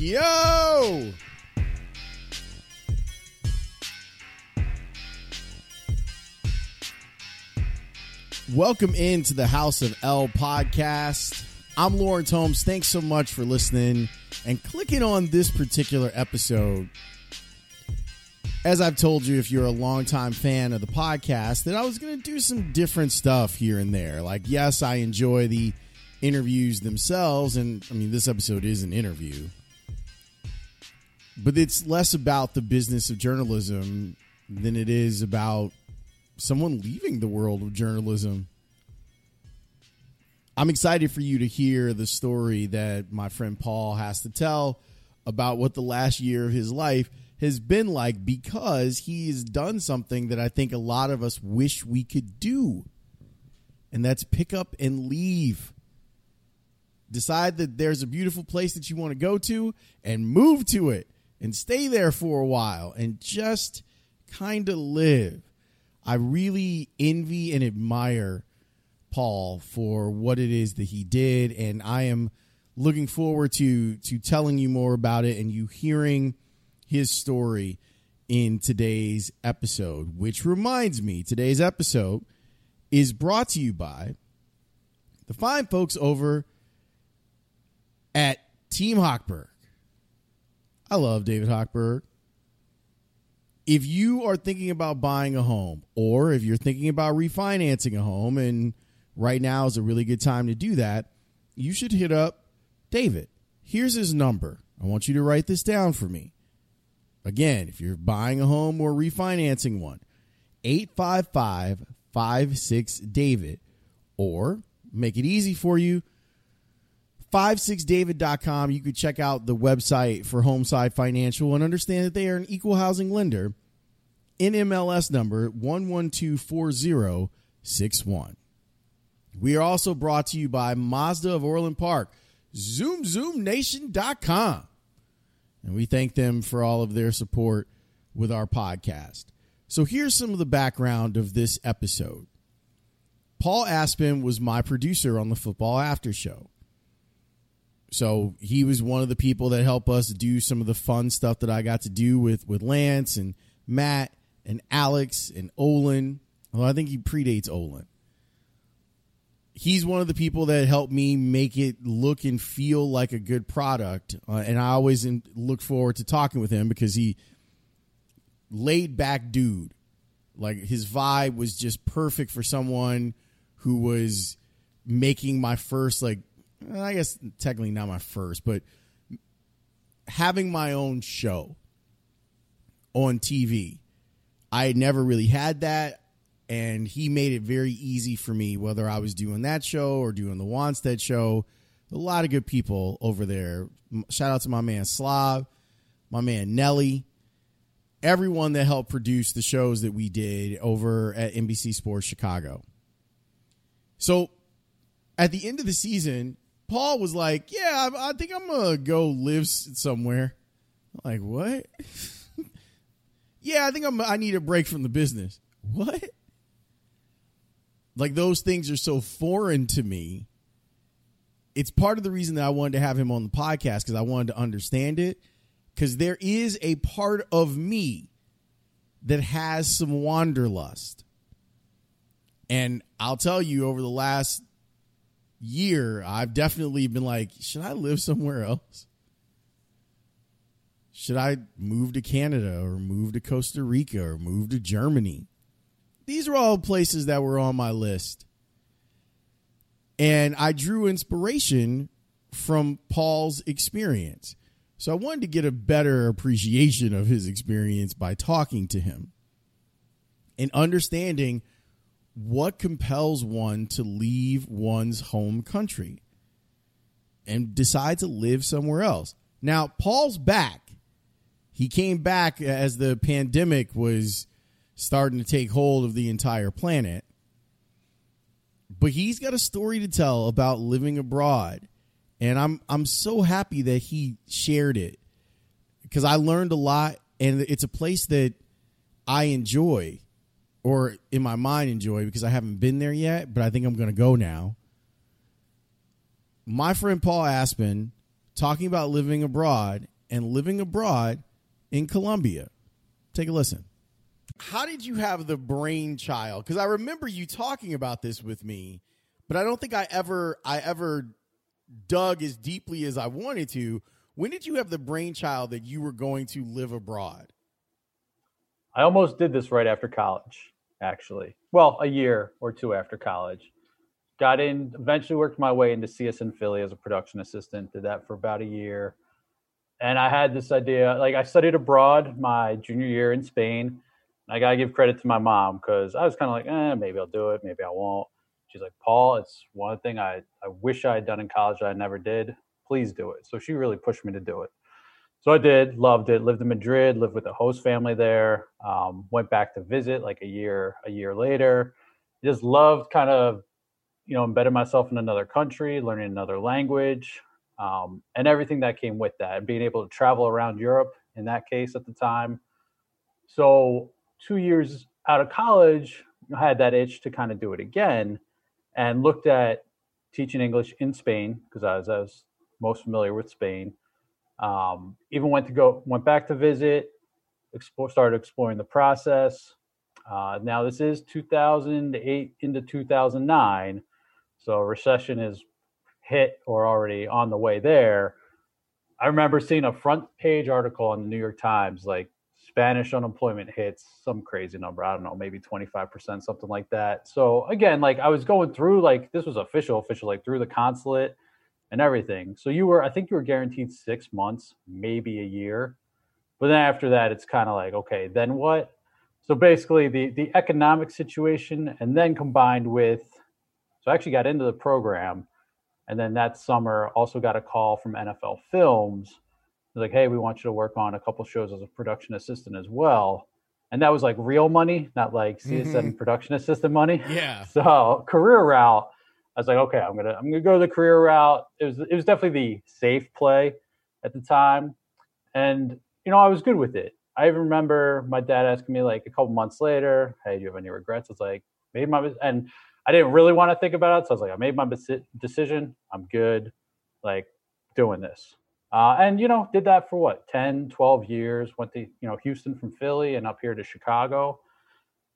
Yo! Welcome into the House of L podcast. I'm Laurence Holmes. Thanks so much for listening and clicking on this particular episode. As I've told you, if you're a longtime fan of the podcast, that I was going to do some different stuff here and there. Like, yes, I enjoy the interviews themselves, and I mean, this episode is an interview but it's less about the business of journalism than it is about someone leaving the world of journalism. I'm excited for you to hear the story that my friend Paul has to tell about what the last year of his life has been like because he's done something that I think a lot of us wish we could do. And that's pick up and leave. Decide that there's a beautiful place that you want to go to and move to it and stay there for a while and just kind of live. I really envy and admire Paul for what it is that he did, and I am looking forward to to telling you more about it and you hearing his story in today's episode. Which reminds me, today's episode is brought to you by the fine folks over at Team Hochberg. I love David Hochberg. If you are thinking about buying a home or if you're thinking about refinancing a home and right now is a really good time to do that, you should hit up David. Here's his number. I want you to write this down for me. Again, if you're buying a home or refinancing one, 855 56 David, or make it easy for you, 56david.com. You could check out the website for Homeside Financial and understand that they are an equal housing lender. NMLS number 1124061. We are also brought to you by Mazda of Orland Park, zoomzoomnation.com. And we thank them for all of their support with our podcast. So here's some of the background of this episode. Paul Aspen was my producer on the Football After Show. So he was one of the people that helped us do some of the fun stuff that I got to do with with Lance and Matt and Alex and Olin. Well, I think he predates Olin. He's one of the people that helped me make it look and feel like a good product, uh, and I always in, look forward to talking with him because he laid back dude. Like his vibe was just perfect for someone who was making my first like I guess technically not my first, but having my own show on TV. I had never really had that, and he made it very easy for me, whether I was doing that show or doing the Wanstead show. A lot of good people over there. Shout out to my man Slav, my man Nelly, everyone that helped produce the shows that we did over at NBC Sports Chicago. So at the end of the season, Paul was like, "Yeah, I, I think I'm gonna go live somewhere." I'm like, what? yeah, I think I'm. I need a break from the business. What? Like those things are so foreign to me. It's part of the reason that I wanted to have him on the podcast because I wanted to understand it. Because there is a part of me that has some wanderlust. And I'll tell you, over the last year, I've definitely been like, should I live somewhere else? Should I move to Canada or move to Costa Rica or move to Germany? These are all places that were on my list. And I drew inspiration from Paul's experience. So I wanted to get a better appreciation of his experience by talking to him and understanding what compels one to leave one's home country and decide to live somewhere else. Now, Paul's back. He came back as the pandemic was starting to take hold of the entire planet. But he's got a story to tell about living abroad. And I'm I'm so happy that he shared it because I learned a lot and it's a place that I enjoy or in my mind enjoy because I haven't been there yet, but I think I'm going to go now. My friend Paul Aspen talking about living abroad and living abroad in Colombia. Take a listen. How did you have the brainchild? Because I remember you talking about this with me, but I don't think I ever I ever dug as deeply as I wanted to. When did you have the brainchild that you were going to live abroad? I almost did this right after college, actually. Well, a year or two after college. Got in, eventually worked my way into CSN Philly as a production assistant. Did that for about a year. And I had this idea like, I studied abroad my junior year in Spain. I got to give credit to my mom because I was kind of like, eh, maybe I'll do it, maybe I won't. She's like, Paul, it's one thing I, I wish I had done in college that I never did. Please do it. So she really pushed me to do it. So I did, loved it. Lived in Madrid, lived with the host family there. Um, went back to visit like a year, a year later. Just loved kind of, you know, embedding myself in another country, learning another language, um, and everything that came with that. And being able to travel around Europe in that case at the time. So two years out of college, I had that itch to kind of do it again, and looked at teaching English in Spain because I was, I was most familiar with Spain um, even went to go went back to visit, explore, started exploring the process. Uh, now this is 2008 into 2009, so recession is hit or already on the way there. I remember seeing a front page article in the New York Times like Spanish unemployment hits some crazy number. I don't know, maybe 25%, something like that. So again, like I was going through like this was official, official, like through the consulate and everything. So you were, I think you were guaranteed six months, maybe a year. But then after that, it's kind of like, okay, then what? So basically, the the economic situation, and then combined with, so I actually got into the program, and then that summer also got a call from NFL Films, like, hey, we want you to work on a couple shows as a production assistant as well. And that was like real money, not like CSN mm-hmm. production assistant money. Yeah. So career route I was like, okay, I'm gonna I'm gonna go the career route. It was it was definitely the safe play at the time, and you know I was good with it. I even remember my dad asking me like a couple months later, "Hey, do you have any regrets?" I was like, "Made my," and I didn't really want to think about it, so I was like, "I made my decision. I'm good, like doing this." Uh, and you know, did that for what 10, 12 years. Went to you know Houston from Philly and up here to Chicago,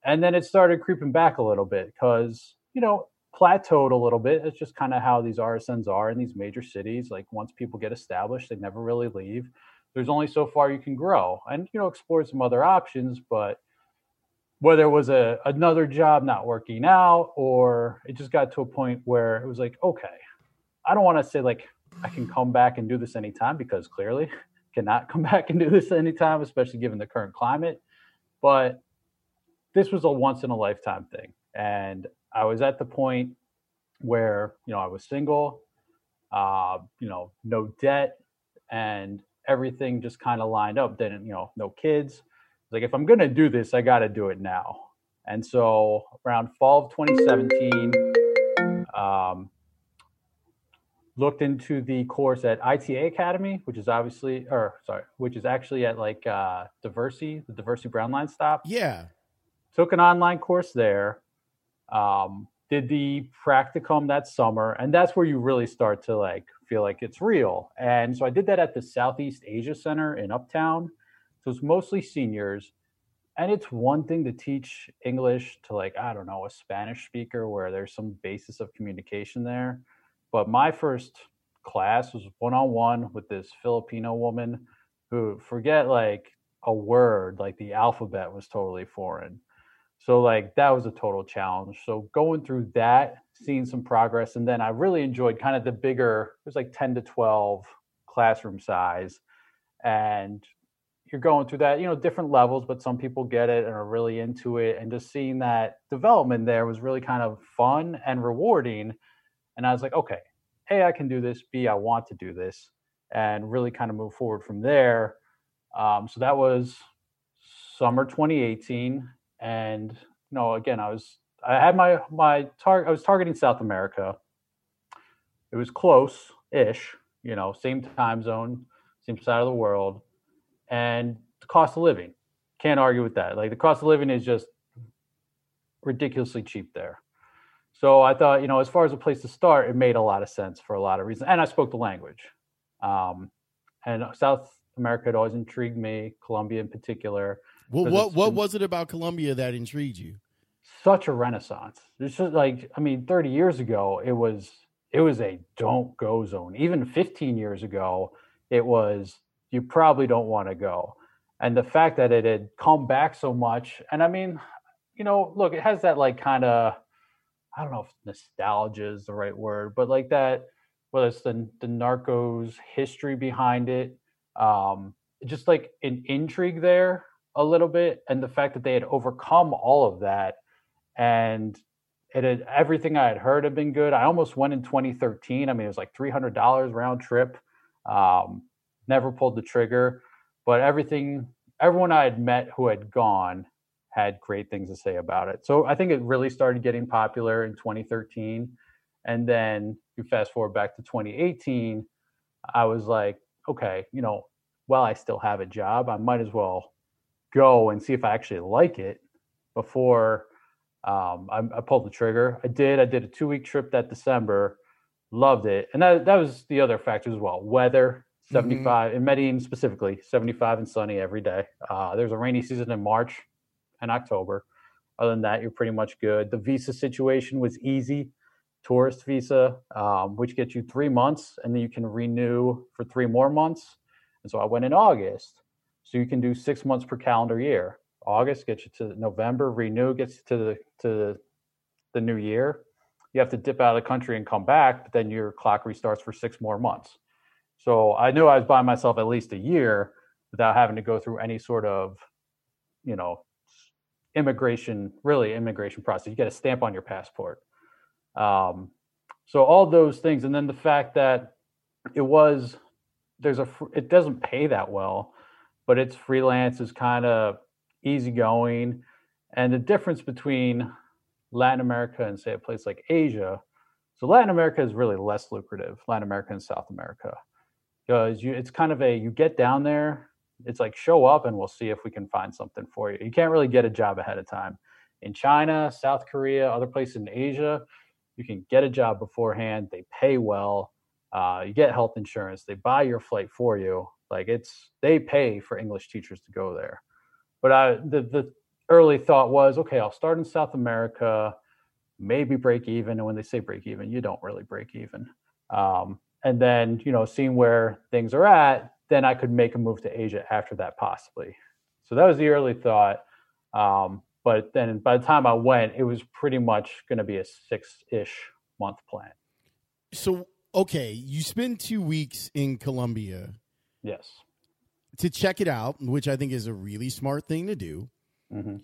and then it started creeping back a little bit because you know plateaued a little bit. It's just kind of how these RSNs are in these major cities. Like once people get established, they never really leave. There's only so far you can grow and, you know, explore some other options. But whether it was a another job not working out or it just got to a point where it was like, okay, I don't want to say like I can come back and do this anytime because clearly cannot come back and do this anytime, especially given the current climate. But this was a once in a lifetime thing. And I was at the point where, you know, I was single, uh, you know, no debt and everything just kind of lined up. Then, you know, no kids. Like, if I'm going to do this, I got to do it now. And so around fall of 2017, um, looked into the course at ITA Academy, which is obviously, or sorry, which is actually at like uh, Diversey, the Diversey Brownline stop. Yeah. Took an online course there. Um, did the practicum that summer, and that's where you really start to like feel like it's real. And so I did that at the Southeast Asia Center in Uptown. So it's mostly seniors. And it's one thing to teach English to like, I don't know, a Spanish speaker where there's some basis of communication there but my first class was one on one with this Filipino woman who forget like a word, like the alphabet was totally foreign. So like that was a total challenge. So going through that, seeing some progress, and then I really enjoyed kind of the bigger. It was like ten to twelve classroom size, and you're going through that, you know, different levels, but some people get it and are really into it. And just seeing that development there was really kind of fun and rewarding and I was like, okay, A, I can do this. B, I want to do this, and really kind of move forward from there. Um, so that was summer 2018, and you know, again, I was I had my my target. I was targeting South America. It was close-ish, you know, same time zone, same side of the world, and the cost of living. Can't argue with that. Like the cost of living is just ridiculously cheap there. So I thought, you know, as far as a place to start, it made a lot of sense for a lot of reasons. And I spoke the language. Um, and South America had always intrigued me, Colombia in particular. Well, what what was it about Colombia that intrigued you? Such a renaissance. It's just like, I mean, 30 years ago, it was it was a don't go zone. Even 15 years ago, it was you probably don't want to go. And the fact that it had come back so much, and I mean, you know, look, it has that like kind of I don't know if nostalgia is the right word, but like that, whether it's the the Narcos history behind it, um, just like an intrigue there a little bit, and the fact that they had overcome all of that, and it had everything I had heard had been good. I almost went in 2013. I mean, it was like three hundred dollars round trip. Um, never pulled the trigger, but everything, everyone I had met who had gone had great things to say about it. So I think it really started getting popular in 2013. And then you fast forward back to 2018, I was like, okay, you know, while I still have a job, I might as well go and see if I actually like it before um, I, I, pulled the trigger. I did. I did a two week trip that December, loved it. And that, that was the other factor as well weather. 75 mm-hmm. in Medellin specifically, 75 and sunny every day. Uh, there's a rainy season in March and October. Other than that, you're pretty much good. The visa situation was easy, tourist visa, um, which gets you three months, and then you can renew for three more months. And so I went in August, so you can do six months per calendar year. August gets you to November, renew gets you to the to the, new year. You have to dip out of the country and come back, but then your clock restarts for six more months. So I knew I was buying myself at least a year without having to go through any sort of, you know, immigration, really immigration process. You get a stamp on your passport. Um, so all those things, and then the fact that it was there's a it doesn't pay that well, but it's freelance is kind of easygoing, and the difference between Latin America and say a place like Asia. So Latin America is really less lucrative. Latin America and South America, because you it's kind of a you get down there it's like show up and we'll see if we can find something for you. You can't really get a job ahead of time. In China, South Korea, other places in Asia, you can get a job beforehand. They pay well. Uh, you get health insurance. They buy your flight for you. Like it's they pay for English teachers to go there. But I, the the early thought was, okay, I'll start in South America, maybe break even. And when they say break even, you don't really break even. Um, and then you know, seeing where things are at, then I could make a move to Asia after that, possibly. So that was the early thought. Um, but then by the time I went, it was pretty much going to be a six ish month plan. So, okay, you spend two weeks in Colombia. Yes. To check it out, which I think is a really smart thing to do. Mm-hmm.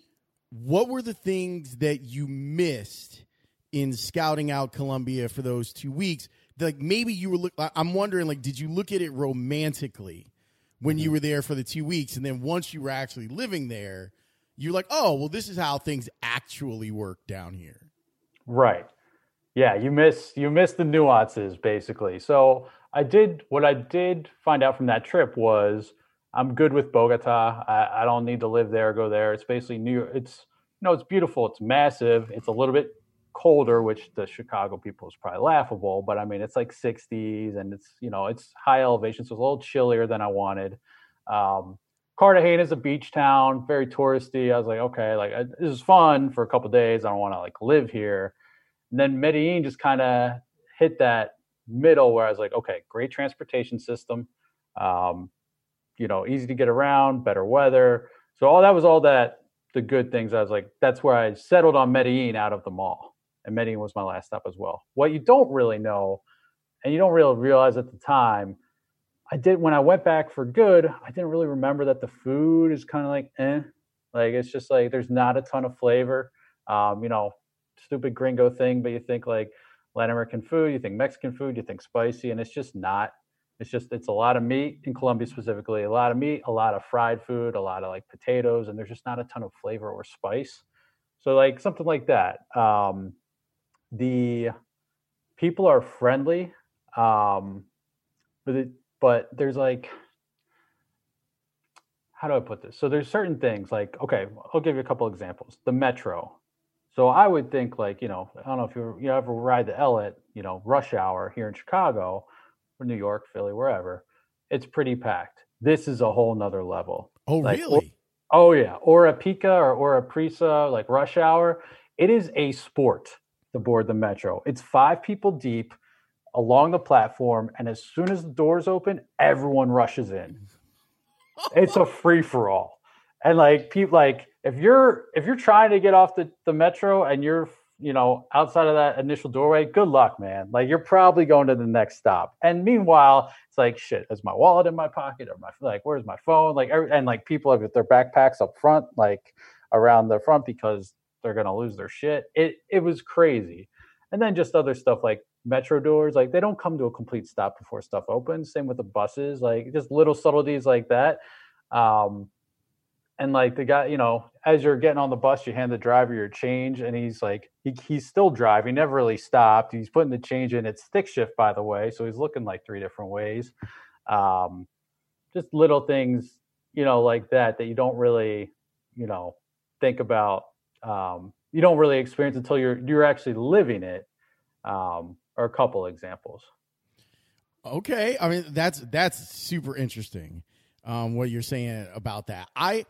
What were the things that you missed in scouting out Colombia for those two weeks? Like maybe you were look. I'm wondering, like, did you look at it romantically when mm-hmm. you were there for the two weeks, and then once you were actually living there, you're like, oh, well, this is how things actually work down here. Right. Yeah, you miss you miss the nuances basically. So I did what I did find out from that trip was I'm good with Bogota. I, I don't need to live there go there. It's basically New York. It's you know, it's beautiful. It's massive. It's a little bit colder, which the Chicago people is probably laughable, but I mean, it's like 60s and it's, you know, it's high elevation. So it's a little chillier than I wanted. Um, Cartagena is a beach town, very touristy. I was like, okay, like this is fun for a couple days. I don't want to like live here. And then Medellin just kind of hit that middle where I was like, okay, great transportation system. Um, you know, easy to get around, better weather. So all that was all that the good things. I was like, that's where I settled on Medellin out of the mall. And Medellin was my last stop as well. What you don't really know, and you don't really realize at the time, I did when I went back for good, I didn't really remember that the food is kind of like eh. Like it's just like there's not a ton of flavor. Um, you know, stupid gringo thing, but you think like Latin American food, you think Mexican food, you think spicy, and it's just not. It's just it's a lot of meat in Colombia specifically, a lot of meat, a lot of fried food, a lot of like potatoes, and there's just not a ton of flavor or spice. So like something like that. Um, the people are friendly, um, but it, but there's like how do I put this? So there's certain things like okay, I'll give you a couple examples. The metro. So I would think like you know I don't know if you you ever ride the L at you know rush hour here in Chicago or New York, Philly, wherever, it's pretty packed. This is a whole nother level. Oh, like, really? Or, oh, yeah. Or a Pika or, or a Prisa, like rush hour. It is a sport to board the metro. It's five people deep along the platform. And as soon as the doors open, everyone rushes in. it's a free for all. And like people like if you're if you're trying to get off the, the metro and you're you know, outside of that initial doorway, good luck, man. Like you're probably going to the next stop. And meanwhile, it's like, shit, is my wallet in my pocket or my like, where's my phone? Like, every, and like people have their backpacks up front, like around the front because they're gonna lose their shit. It it was crazy. And then just other stuff like metro doors, like they don't come to a complete stop before stuff opens. Same with the buses, like just little subtleties like that. Um, and like the guy, you know, as you're getting on the bus, you hand the driver your change, and he's like, he, he's still driving, never really stopped. He's putting the change in. It's stick shift, by the way, so he's looking like three different ways. Um, just little things, you know, like that that you don't really, you know, think about. Um, you don't really experience until you're you're actually living it. Um, are a couple examples. Okay, I mean that's that's super interesting. Um, what you're saying about that, I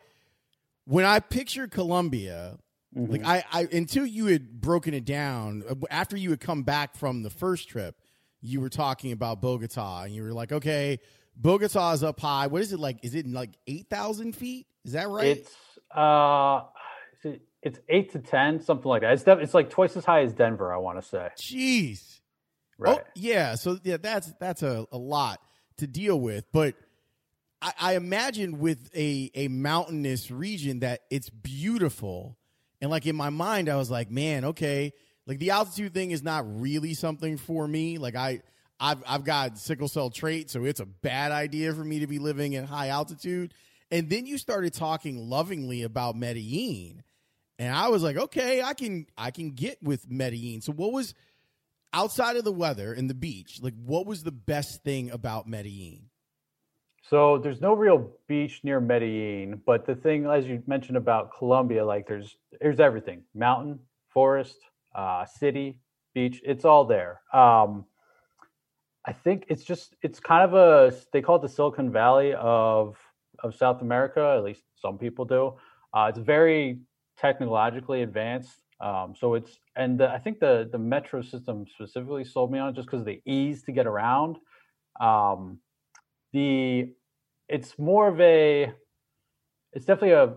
when I picture Colombia, mm-hmm. like I, I until you had broken it down uh, after you had come back from the first trip, you were talking about Bogota, and you were like, okay, Bogota is up high. What is it like? Is it like eight thousand feet? Is that right? It's uh, it's eight to ten, something like that. It's def- it's like twice as high as Denver. I want to say. Jeez. Right. Oh, yeah. So yeah, that's that's a, a lot to deal with, but I, I imagine with a a mountainous region that it's beautiful, and like in my mind, I was like, man, okay, like the altitude thing is not really something for me. Like I. I've I've got sickle cell trait, so it's a bad idea for me to be living at high altitude. And then you started talking lovingly about Medellin, and I was like, okay, I can I can get with Medellin. So what was outside of the weather and the beach? Like, what was the best thing about Medellin? So there's no real beach near Medellin, but the thing, as you mentioned about Colombia, like there's there's everything: mountain, forest, uh, city, beach. It's all there. Um, I think it's just it's kind of a they call it the Silicon Valley of of South America. At least some people do. Uh, it's very technologically advanced. Um, so it's and the, I think the the metro system specifically sold me on just because of the ease to get around. Um, the it's more of a it's definitely a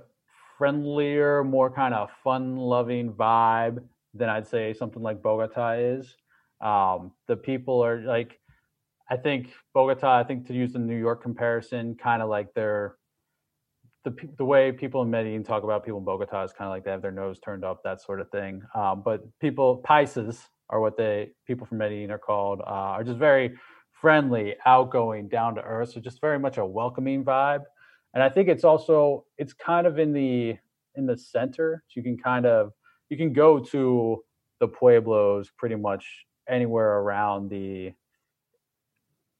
friendlier, more kind of fun-loving vibe than I'd say something like Bogota is. Um, the people are like, I think Bogota. I think to use the New York comparison, kind of like they're the the way people in Medellin talk about people in Bogota is kind of like they have their nose turned up, that sort of thing. Um, but people paisas are what they people from Medellin are called, uh, are just very friendly, outgoing, down to earth. So just very much a welcoming vibe. And I think it's also it's kind of in the in the center. So you can kind of you can go to the pueblos pretty much anywhere around the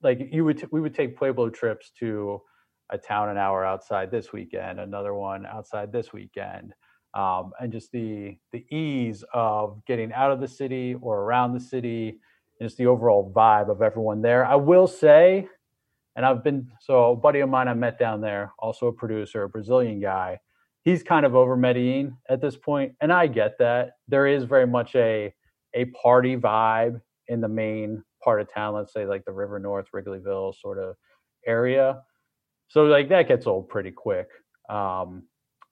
like you would t- we would take pueblo trips to a town an hour outside this weekend another one outside this weekend um, and just the the ease of getting out of the city or around the city and just the overall vibe of everyone there i will say and i've been so a buddy of mine i met down there also a producer a brazilian guy he's kind of over medellin at this point and i get that there is very much a a party vibe in the main part of town, let's say like the River North, Wrigleyville sort of area. So like that gets old pretty quick. Um,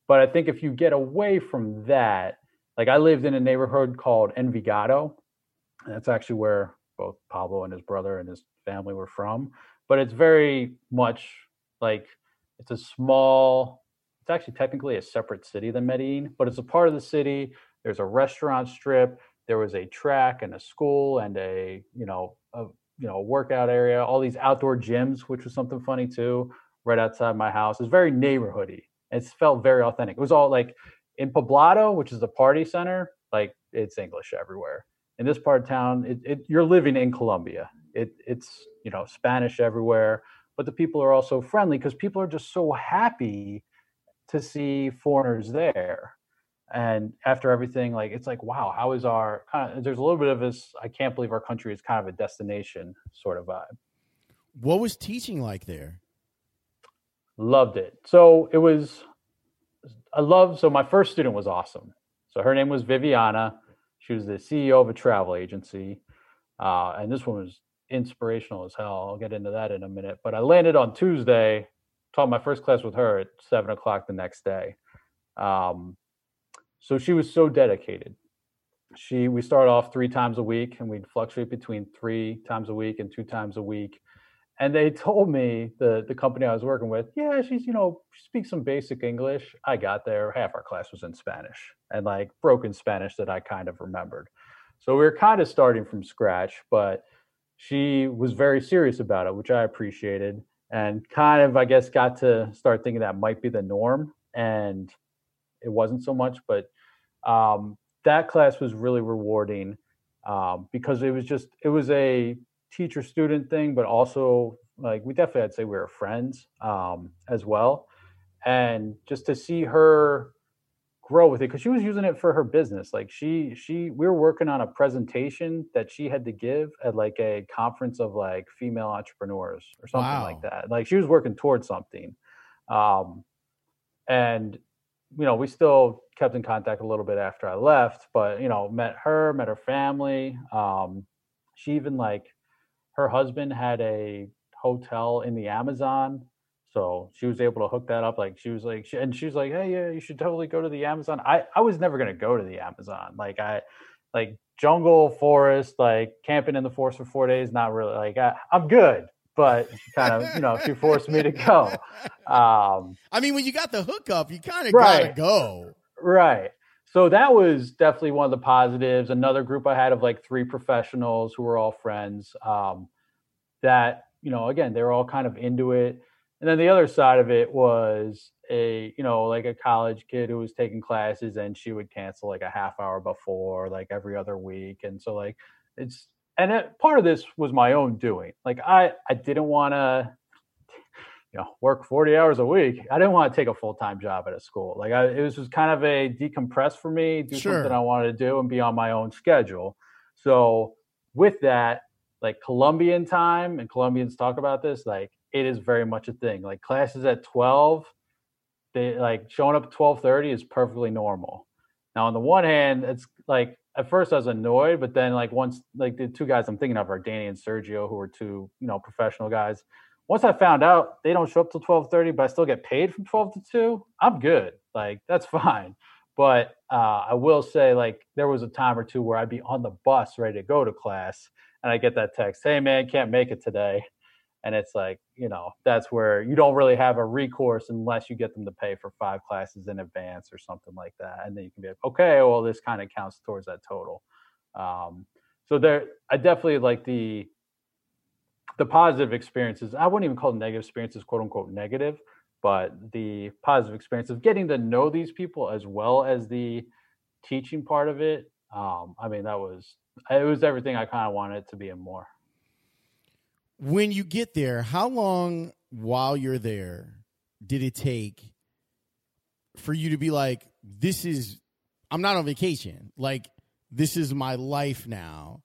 but I think if you get away from that, like I lived in a neighborhood called Envigado. And that's actually where both Pablo and his brother and his family were from. But it's very much like it's a small, it's actually technically a separate city than Medellin, but it's a part of the city. There's a restaurant strip there was a track and a school and a you know a you know workout area all these outdoor gyms which was something funny too right outside my house it's very neighborhoody it felt very authentic it was all like in poblado which is the party center like it's english everywhere in this part of town it, it, you're living in colombia. It, it's you know spanish everywhere but the people are also friendly because people are just so happy to see foreigners there. And after everything like it's like wow how is our kind of there's a little bit of this i can't believe our country is kind of a destination sort of vibe. What was teaching like there? Loved it. So it was i love so my first student was awesome. So her name was viviana she was the ceo of a travel agency uh, and this one was inspirational as hell i'll get into that in a minute but i landed on tuesday taught my first class with her at seven o'clock the next day um, so she was so dedicated. She we start off three times a week and we'd fluctuate between three times a week and two times a week. And they told me the the company I was working with, yeah, she's you know she speaks some basic English. I got there, half our class was in Spanish and like broken Spanish that I kind of remembered. So we were kind of starting from scratch, but she was very serious about it, which I appreciated, and kind of I guess got to start thinking that might be the norm. And it wasn't so much, but um, that class was really rewarding um, because it was just it was a teacher student thing, but also like we definitely I'd say we were friends um, as well, and just to see her grow with it because she was using it for her business like she she we were working on a presentation that she had to give at like a conference of like female entrepreneurs or something wow. like that like she was working towards something um and you know, we still kept in contact a little bit after I left, but you know, met her, met her family. Um, she even like her husband had a hotel in the Amazon, so she was able to hook that up. Like she was like, she, and she was like, hey, yeah, you should totally go to the Amazon. I I was never gonna go to the Amazon. Like I like jungle forest, like camping in the forest for four days. Not really. Like I, I'm good but she kind of, you know, she forced me to go. Um, I mean, when you got the hookup, you kind of right, gotta go. Right. So that was definitely one of the positives. Another group I had of like three professionals who were all friends. Um, that you know, again, they were all kind of into it. And then the other side of it was a, you know, like a college kid who was taking classes and she would cancel like a half hour before, like every other week. And so like it's and it, part of this was my own doing. Like I, I didn't want to, you know, work 40 hours a week. I didn't want to take a full time job at a school. Like I, it was just kind of a decompress for me, do sure. something I wanted to do and be on my own schedule. So with that, like Colombian time and Colombians talk about this, like it is very much a thing. Like classes at 12, they like showing up at 1230 is perfectly normal. Now, on the one hand, it's like at first I was annoyed, but then like once like the two guys I'm thinking of are Danny and Sergio, who are two you know professional guys. Once I found out they don't show up till twelve thirty, but I still get paid from twelve to two, I'm good. Like that's fine. But uh, I will say, like, there was a time or two where I'd be on the bus ready to go to class, and I get that text, "Hey, man, can't make it today," and it's like, you know, that's where you don't really have a recourse unless you get them to pay for five classes in advance or something like that, and then you can be like, okay, well, this kind of counts towards that total. Um, so there, I definitely like the the positive experiences. I wouldn't even call negative experiences, quote unquote, negative but the positive experience of getting to know these people as well as the teaching part of it um, i mean that was it was everything i kind of wanted to be and more when you get there how long while you're there did it take for you to be like this is i'm not on vacation like this is my life now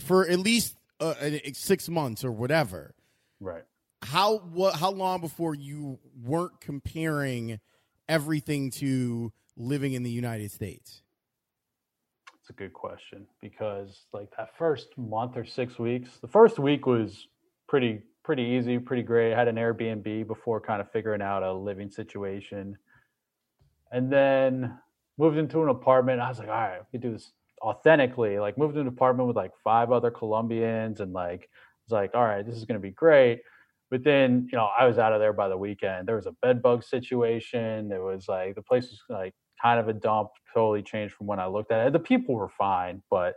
for at least uh, six months or whatever right how what how long before you weren't comparing everything to living in the United States? It's a good question because like that first month or 6 weeks, the first week was pretty pretty easy, pretty great. I had an Airbnb before kind of figuring out a living situation. And then moved into an apartment. I was like, all right, we do this authentically. Like moved into an apartment with like five other Colombians and like was like, all right, this is gonna be great. But then, you know, I was out of there by the weekend. There was a bed bug situation. it was like the place was like kind of a dump, totally changed from when I looked at it. The people were fine, but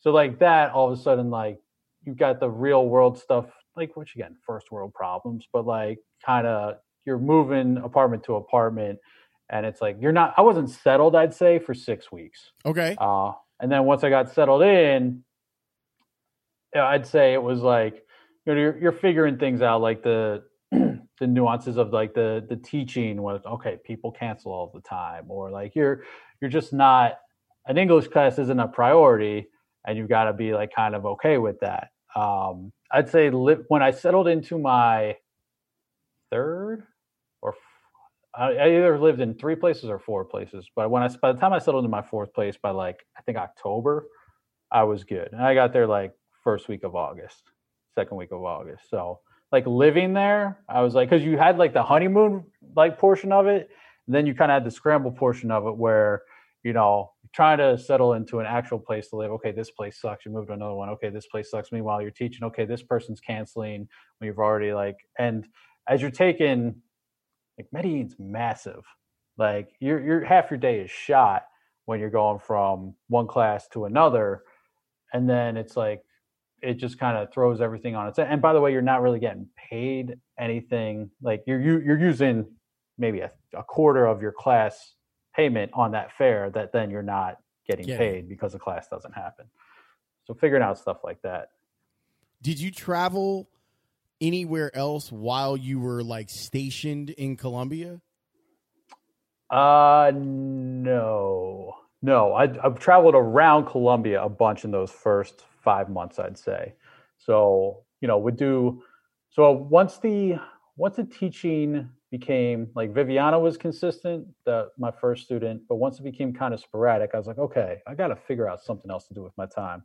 so like that, all of a sudden, like you've got the real world stuff, like which again, first world problems, but like kind of you're moving apartment to apartment, and it's like you're not. I wasn't settled, I'd say, for six weeks. Okay. Uh, and then once I got settled in, I'd say it was like you know you're, you're figuring things out like the the nuances of like the the teaching was okay people cancel all the time or like you're you're just not an english class isn't a priority and you've got to be like kind of okay with that. Um i'd say li- when i settled into my third I, I either lived in three places or four places but when i by the time i settled in my fourth place by like i think october i was good and i got there like first week of august second week of August. So like living there, I was like, because you had like the honeymoon like portion of it, then you kind of had the scramble portion of it where you know trying to settle into an actual place to live. Okay, this place sucks. You move to another one. Okay, this place sucks. Meanwhile, you're teaching. Okay, this person's canceling when you've already like and as you're taking like Medellin's massive. Like your your half your day is shot when you're going from one class to another, and then it's like it just kind of throws everything on its and by the way you're not really getting paid anything like you're you're using maybe a, a quarter of your class payment on that fare that then you're not getting yeah. paid because the class doesn't happen so figuring out stuff like that did you travel anywhere else while you were like stationed in colombia uh no no I, i've traveled around colombia a bunch in those first five months, I'd say. So, you know, would do so once the once the teaching became like Viviana was consistent, that my first student, but once it became kind of sporadic, I was like, okay, I got to figure out something else to do with my time.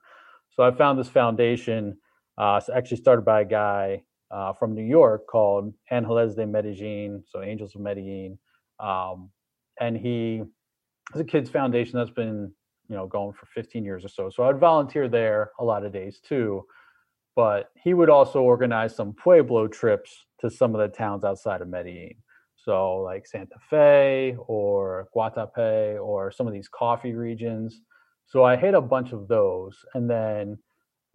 So I found this foundation, uh, so actually started by a guy uh, from New York called Angeles de Medellin, so Angels of Medellin, um, and he has a kids foundation that's been you know going for 15 years or so. So i'd volunteer there a lot of days too. But he would also organize some pueblo trips to some of the towns outside of medellin. So like santa fe or guatape or some of these coffee regions. So i hit a bunch of those. And then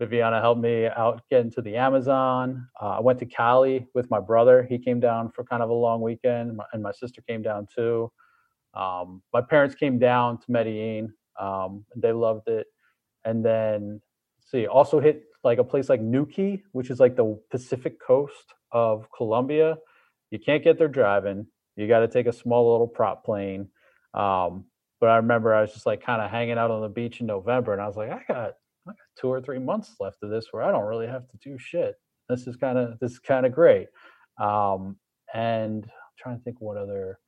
viviana helped me out get into the amazon uh, i went to cali with my brother he came down for kind of a long weekend and my sister came down too um, my parents came down to medellin um, they loved it. And then see, also hit like a place like Nuquí, which is like the Pacific coast of Colombia. You can't get there driving. You got to take a small little prop plane. Um, but I remember I was just like kind of hanging out on the beach in November, and I was like, I got, I got two or three months left of this where I don't really have to do shit. This is kind of this is kind of great. Um, and I'm trying to think what other.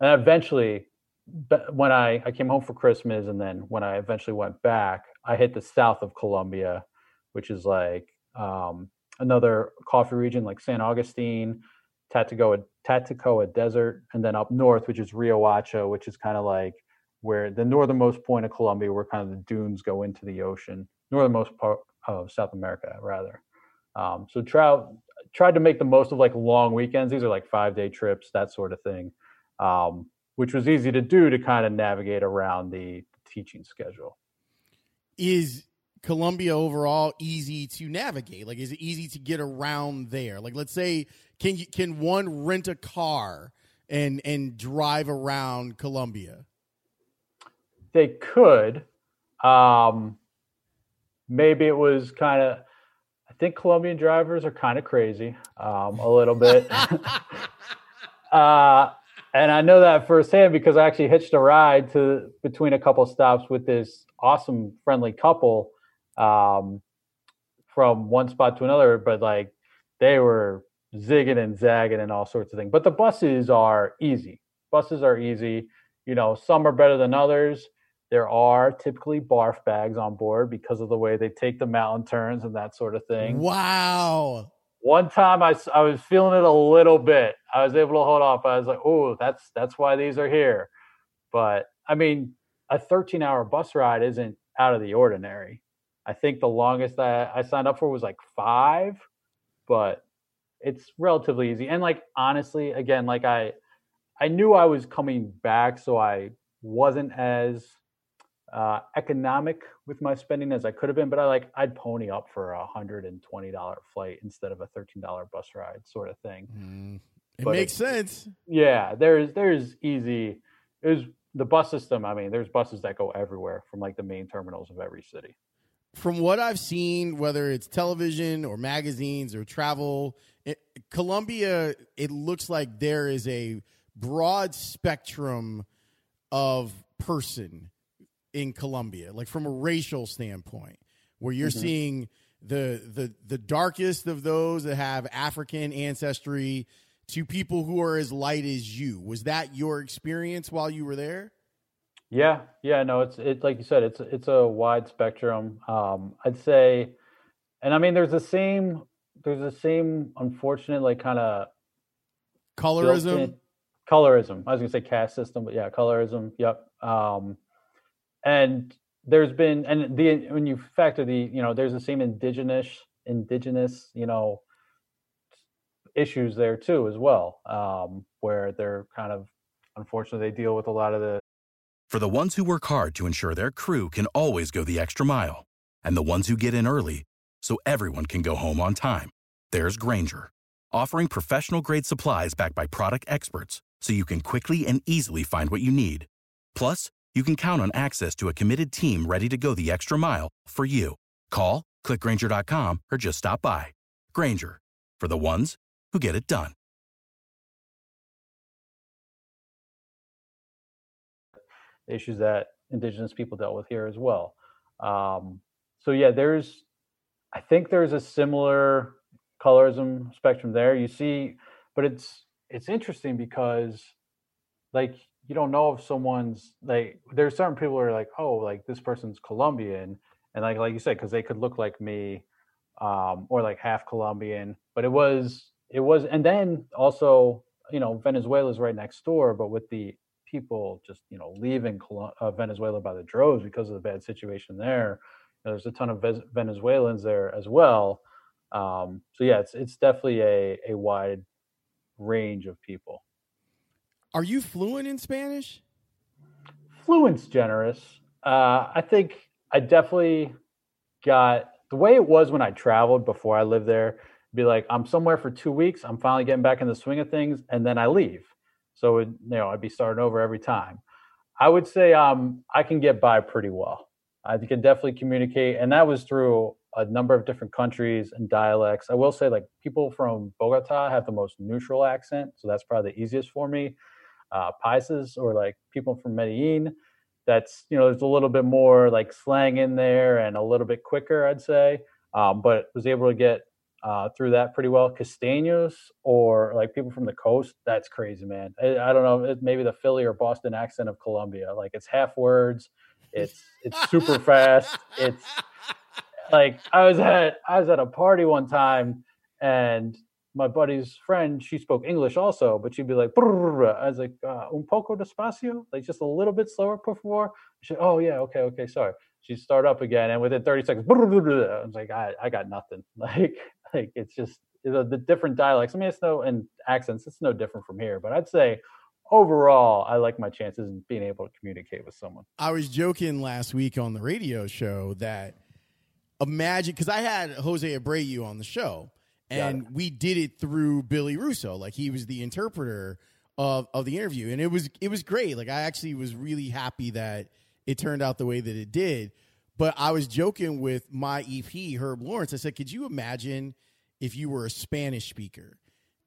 And eventually, when I, I came home for Christmas and then when I eventually went back, I hit the south of Colombia, which is like um, another coffee region like San Augustine. Tatacoa, Tatacoa Desert, and then up north, which is Riohacha, which is kind of like where the northernmost point of Colombia, where kind of the dunes go into the ocean, northernmost part of South America, rather. Um, so try, tried to make the most of like long weekends. These are like five day trips, that sort of thing, um, which was easy to do to kind of navigate around the teaching schedule. Is Colombia overall easy to navigate? Like, is it easy to get around there? Like, let's say, can you can one rent a car and and drive around Colombia? They could. Um, maybe it was kind of. I think Colombian drivers are kind of crazy, um, a little bit. uh, and I know that firsthand because I actually hitched a ride to between a couple stops with this awesome, friendly couple um, from one spot to another. But like they were zigging and zagging and all sorts of things. But the buses are easy. Buses are easy. You know, some are better than others. There are typically barf bags on board because of the way they take the mountain turns and that sort of thing. Wow. One time I, I was feeling it a little bit. I was able to hold off. I was like, oh, that's that's why these are here. But I mean, a 13 hour bus ride isn't out of the ordinary. I think the longest that I signed up for was like five, but it's relatively easy. And like honestly, again, like I I knew I was coming back, so I wasn't as uh, economic with my spending as I could have been, but I like I'd pony up for a hundred and twenty dollar flight instead of a thirteen dollar bus ride, sort of thing. Mm, it but makes sense. Yeah, there's there's easy. There's the bus system. I mean, there's buses that go everywhere from like the main terminals of every city. From what I've seen, whether it's television or magazines or travel, it, Colombia, it looks like there is a broad spectrum of person in Colombia, like from a racial standpoint, where you're mm-hmm. seeing the the the darkest of those that have African ancestry to people who are as light as you. Was that your experience while you were there? Yeah, yeah, no, it's it's like you said, it's it's a wide spectrum. Um, I'd say, and I mean, there's the same there's the same unfortunate like kind of colorism. Colorism. I was gonna say caste system, but yeah, colorism. Yep. Um, and there's been and the when you factor the you know there's the same indigenous indigenous you know issues there too as well um, where they're kind of unfortunately they deal with a lot of the for the ones who work hard to ensure their crew can always go the extra mile and the ones who get in early so everyone can go home on time there's grainger offering professional grade supplies backed by product experts so you can quickly and easily find what you need. Plus you can count on access to a committed team ready to go the extra mile for you. Call, clickgrainger.com, or just stop by. Grainger, for the ones who get it done. Issues that Indigenous people dealt with here as well. Um, so, yeah, there's, I think there's a similar colorism spectrum there. You see, but it's, it's interesting because, like, you don't know if someone's like there's certain people who are like oh like this person's colombian and like like you said because they could look like me um or like half colombian but it was it was and then also you know venezuela's right next door but with the people just you know leaving uh, venezuela by the droves because of the bad situation there there's a ton of venezuelans there as well um so yeah it's it's definitely a a wide range of people are you fluent in Spanish? Fluent's generous. Uh, I think I definitely got the way it was when I traveled before I lived there. Be like, I'm somewhere for two weeks. I'm finally getting back in the swing of things, and then I leave. So it, you know, I'd be starting over every time. I would say um, I can get by pretty well. I can definitely communicate, and that was through a number of different countries and dialects. I will say, like people from Bogota have the most neutral accent, so that's probably the easiest for me uh, Paisas or like people from Medellin. That's you know there's a little bit more like slang in there and a little bit quicker, I'd say. Um, but was able to get uh, through that pretty well. Costeños or like people from the coast, that's crazy, man. I, I don't know, maybe the Philly or Boston accent of Colombia. Like it's half words, it's it's super fast. It's like I was at I was at a party one time and my buddy's friend, she spoke English also, but she'd be like, I was like, uh, un poco despacio, like just a little bit slower, por favor. She, oh yeah, okay, okay, sorry. She'd start up again, and within 30 seconds, I was like, I, I got nothing. Like, like it's just you know, the different dialects. I mean, it's no and accents. It's no different from here, but I'd say overall, I like my chances in being able to communicate with someone. I was joking last week on the radio show that imagine because I had Jose Abreu on the show and we did it through Billy Russo. Like he was the interpreter of of the interview, and it was it was great. Like I actually was really happy that it turned out the way that it did. But I was joking with my EP Herb Lawrence. I said, "Could you imagine if you were a Spanish speaker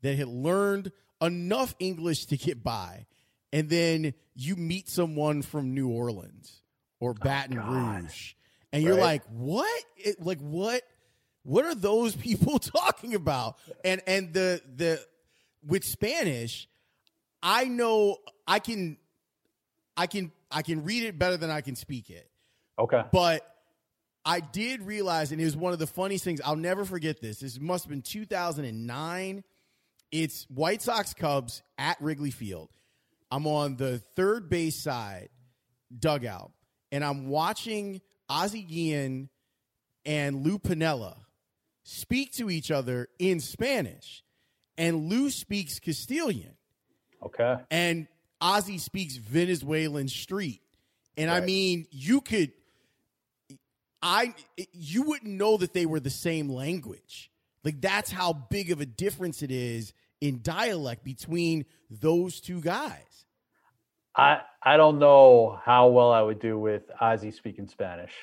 that had learned enough English to get by, and then you meet someone from New Orleans or oh, Baton oh, Rouge, and you're right. like, what? It, like what?" What are those people talking about? And and the the with Spanish, I know I can I can I can read it better than I can speak it. Okay. But I did realize, and it was one of the funniest things. I'll never forget this. This must have been 2009. It's White Sox Cubs at Wrigley Field. I'm on the third base side dugout, and I'm watching Ozzie Guillen and Lou Piniella speak to each other in Spanish, and Lou speaks Castilian. Okay. And Ozzie speaks Venezuelan street. And right. I mean, you could I you wouldn't know that they were the same language. Like that's how big of a difference it is in dialect between those two guys. I I don't know how well I would do with Ozzie speaking Spanish.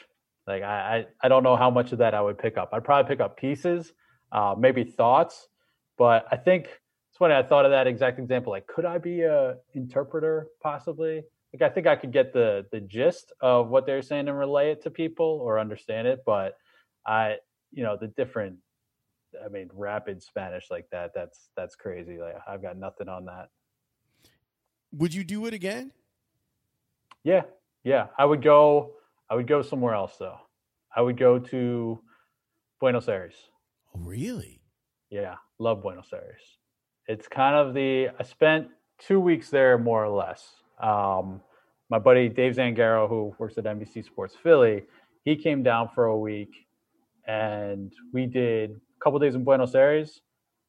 Like I, I, I don't know how much of that I would pick up. I'd probably pick up pieces, uh, maybe thoughts, but I think it's funny. I thought of that exact example. Like, could I be a interpreter possibly? Like, I think I could get the the gist of what they're saying and relay it to people or understand it. But I, you know, the different, I mean, rapid Spanish like that. That's that's crazy. Like, I've got nothing on that. Would you do it again? Yeah, yeah. I would go. I would go somewhere else though. I would go to Buenos Aires. Oh, really? Yeah, love Buenos Aires. It's kind of the I spent two weeks there more or less. Um, my buddy Dave Zangaro, who works at NBC Sports Philly, he came down for a week, and we did a couple days in Buenos Aires,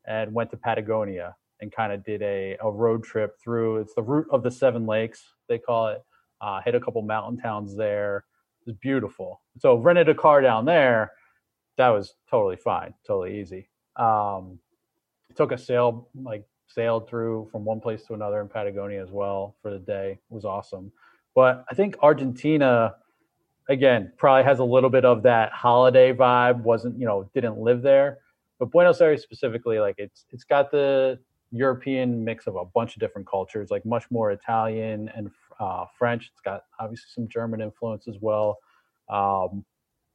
and went to Patagonia and kind of did a, a road trip through. It's the route of the seven lakes they call it. Uh, hit a couple mountain towns there beautiful. So rented a car down there. That was totally fine, totally easy. Um, took a sail, like sailed through from one place to another in Patagonia as well for the day. It was awesome. But I think Argentina, again, probably has a little bit of that holiday vibe. wasn't you know didn't live there, but Buenos Aires specifically, like it's it's got the European mix of a bunch of different cultures, like much more Italian and uh, French. It's got obviously some German influence as well. Um,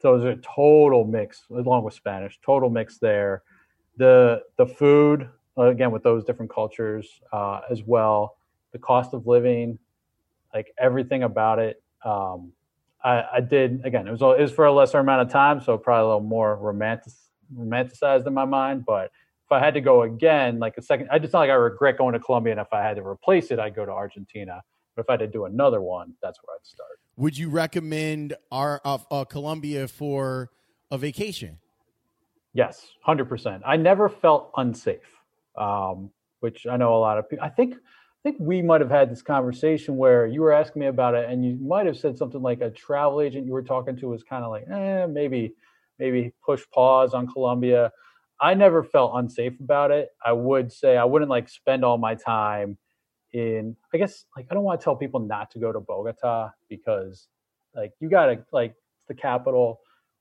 so it's a total mix along with Spanish, total mix there. The the food again with those different cultures uh, as well. The cost of living, like everything about it. Um, I, I, did again. It was it was for a lesser amount of time, so probably a little more romantic romanticized in my mind. But if I had to go again, like a second, I just not like I regret going to Colombia, and if I had to replace it, I'd go to Argentina. But if I had to do another one, that's where I'd start. Would you recommend our uh, uh, Colombia for a vacation? Yes, hundred percent. I never felt unsafe, um, which I know a lot of people. I think I think we might have had this conversation where you were asking me about it, and you might have said something like a travel agent you were talking to was kind of like, eh, maybe, maybe push pause on Colombia. I never felt unsafe about it. I would say I wouldn't like spend all my time in I guess like I don't want to tell people not to go to Bogota because like you gotta like it's the capital,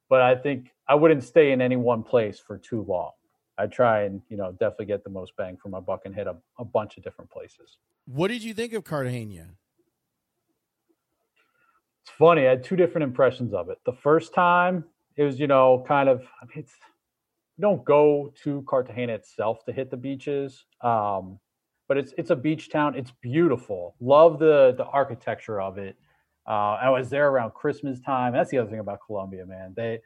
but I think I wouldn't stay in any one place for too long. I try and you know definitely get the most bang for my buck and hit a, a bunch of different places. What did you think of Cartagena? It's funny. I had two different impressions of it. The first time it was you know kind of I mean, it's you don't go to Cartagena itself to hit the beaches. Um, but it's it's a beach town. It's beautiful. Love the the architecture of it. Uh, I was there around Christmas time. That's the other thing about Colombia, man. They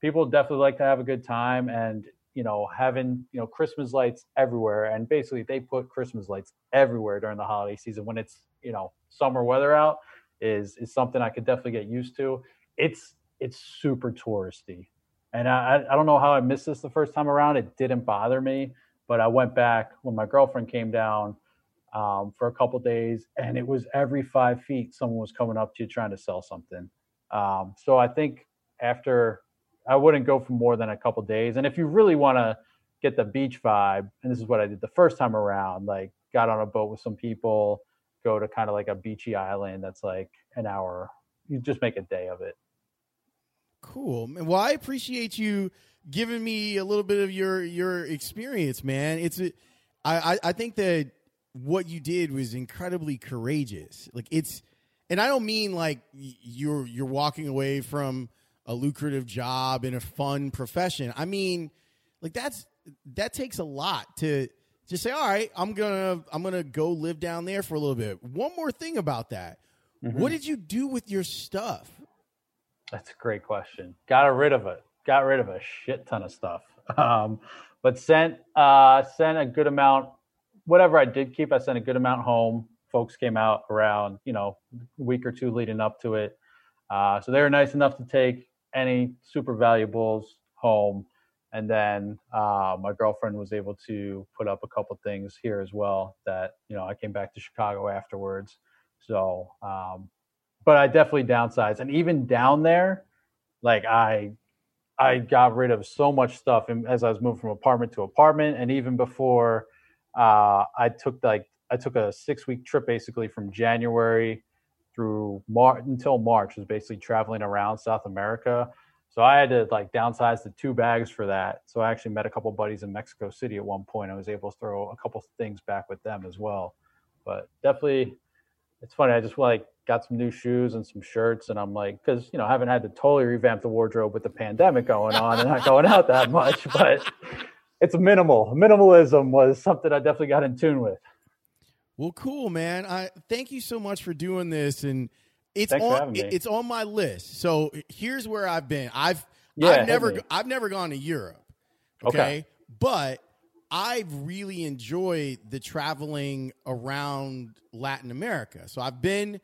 people definitely like to have a good time, and you know, having you know Christmas lights everywhere, and basically they put Christmas lights everywhere during the holiday season when it's you know summer weather out is is something I could definitely get used to. It's it's super touristy, and I I don't know how I missed this the first time around. It didn't bother me, but I went back when my girlfriend came down um, for a couple days, and it was every five feet someone was coming up to you trying to sell something. Um, so I think after I wouldn't go for more than a couple days. And if you really want to get the beach vibe, and this is what I did the first time around, like got on a boat with some people, go to kind of like a beachy island that's like an hour. You just make a day of it. Cool. Well, I appreciate you giving me a little bit of your your experience, man. It's a, I, I think that what you did was incredibly courageous. Like it's, and I don't mean like you're you're walking away from a lucrative job in a fun profession. I mean, like that's that takes a lot to just say, all right, I'm gonna I'm gonna go live down there for a little bit. One more thing about that. Mm-hmm. What did you do with your stuff? That's a great question. Got rid of it. Got rid of a shit ton of stuff. Um, but sent uh, sent a good amount. Whatever I did keep, I sent a good amount home. Folks came out around, you know, week or two leading up to it. Uh, so they were nice enough to take any super valuables home. And then uh, my girlfriend was able to put up a couple things here as well that, you know, I came back to Chicago afterwards. So, um, but I definitely downsized. And even down there, like I, I got rid of so much stuff as I was moving from apartment to apartment. And even before uh, I took like, I took a six week trip basically from January through March until March was basically traveling around South America. So I had to like downsize the two bags for that. So I actually met a couple buddies in Mexico City at one point. I was able to throw a couple things back with them as well. But definitely, it's funny. I just like got some new shoes and some shirts, and I'm like, because you know, I haven't had to totally revamp the wardrobe with the pandemic going on and not going out that much, but it's minimal. Minimalism was something I definitely got in tune with. Well, cool, man. I thank you so much for doing this, and it's Thanks on it's on my list. So here's where I've been. I've yeah, I've never I've never gone to Europe. Okay? okay, but I've really enjoyed the traveling around Latin America. So I've been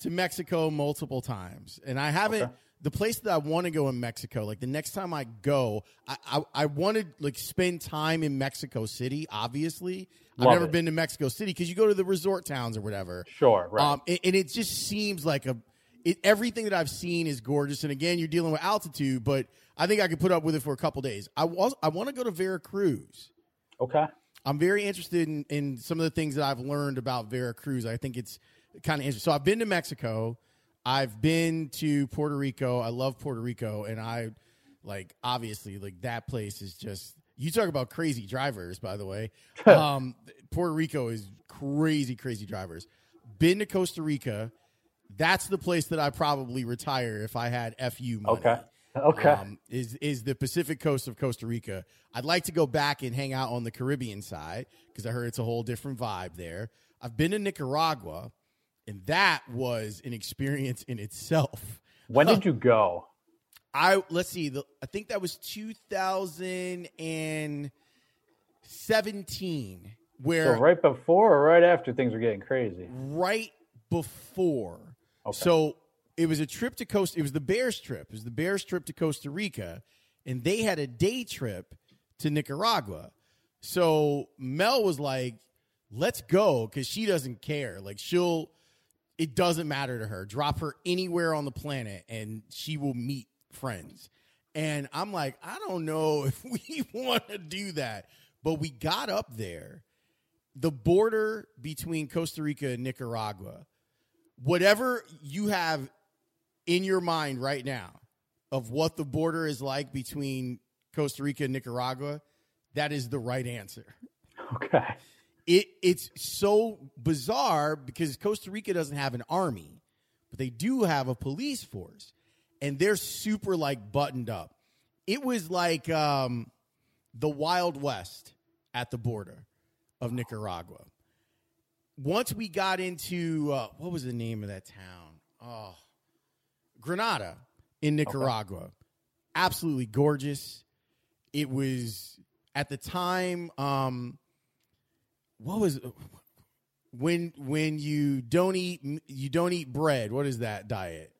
to Mexico multiple times, and I haven't. Okay the place that I want to go in Mexico, like the next time I go, I I, I want to like spend time in Mexico City. Obviously, Love I've never it. been to Mexico City because you go to the resort towns or whatever. Sure, right. Um, and, and, it just seems like a it, everything that I've seen is gorgeous. And again, you're dealing with altitude, but I think I could put up with it for a couple days. I was I want to go to Veracruz. Okay. I'm very interested in, in some of the things that I've learned about Veracruz. I think it's kind of interesting. So I've been to Mexico. I've been to Puerto Rico. I love Puerto Rico, and I like obviously like that place is just. You talk about crazy drivers, by the way. um, Puerto Rico is crazy, crazy drivers. Been to Costa Rica. That's the place that I probably retire if I had FU money. Okay. Okay. Um, is is the Pacific coast of Costa Rica? I'd like to go back and hang out on the Caribbean side because I heard it's a whole different vibe there. I've been to Nicaragua and that was an experience in itself. When did you go? I let's see. The, I think that was 2017. Where so right before or right after things were getting crazy? Right before. Okay. So it was a trip to Costa. It was the Bears trip. It was the Bears trip to Costa Rica, and they had a day trip to Nicaragua. So Mel was like, "Let's go," because she doesn't care. Like she'll it doesn't matter to her. Drop her anywhere on the planet and she will meet friends. And I'm like, I don't know if we want to do that. But we got up there. The border between Costa Rica and Nicaragua, whatever you have in your mind right now of what the border is like between Costa Rica and Nicaragua, that is the right answer. Okay it it's so bizarre because Costa Rica doesn't have an army, but they do have a police force, and they're super like buttoned up. It was like um, the Wild West at the border of Nicaragua. Once we got into uh, what was the name of that town? Oh, Granada in Nicaragua. Okay. Absolutely gorgeous. It was at the time, um, what was when when you don't eat you don't eat bread? What is that diet?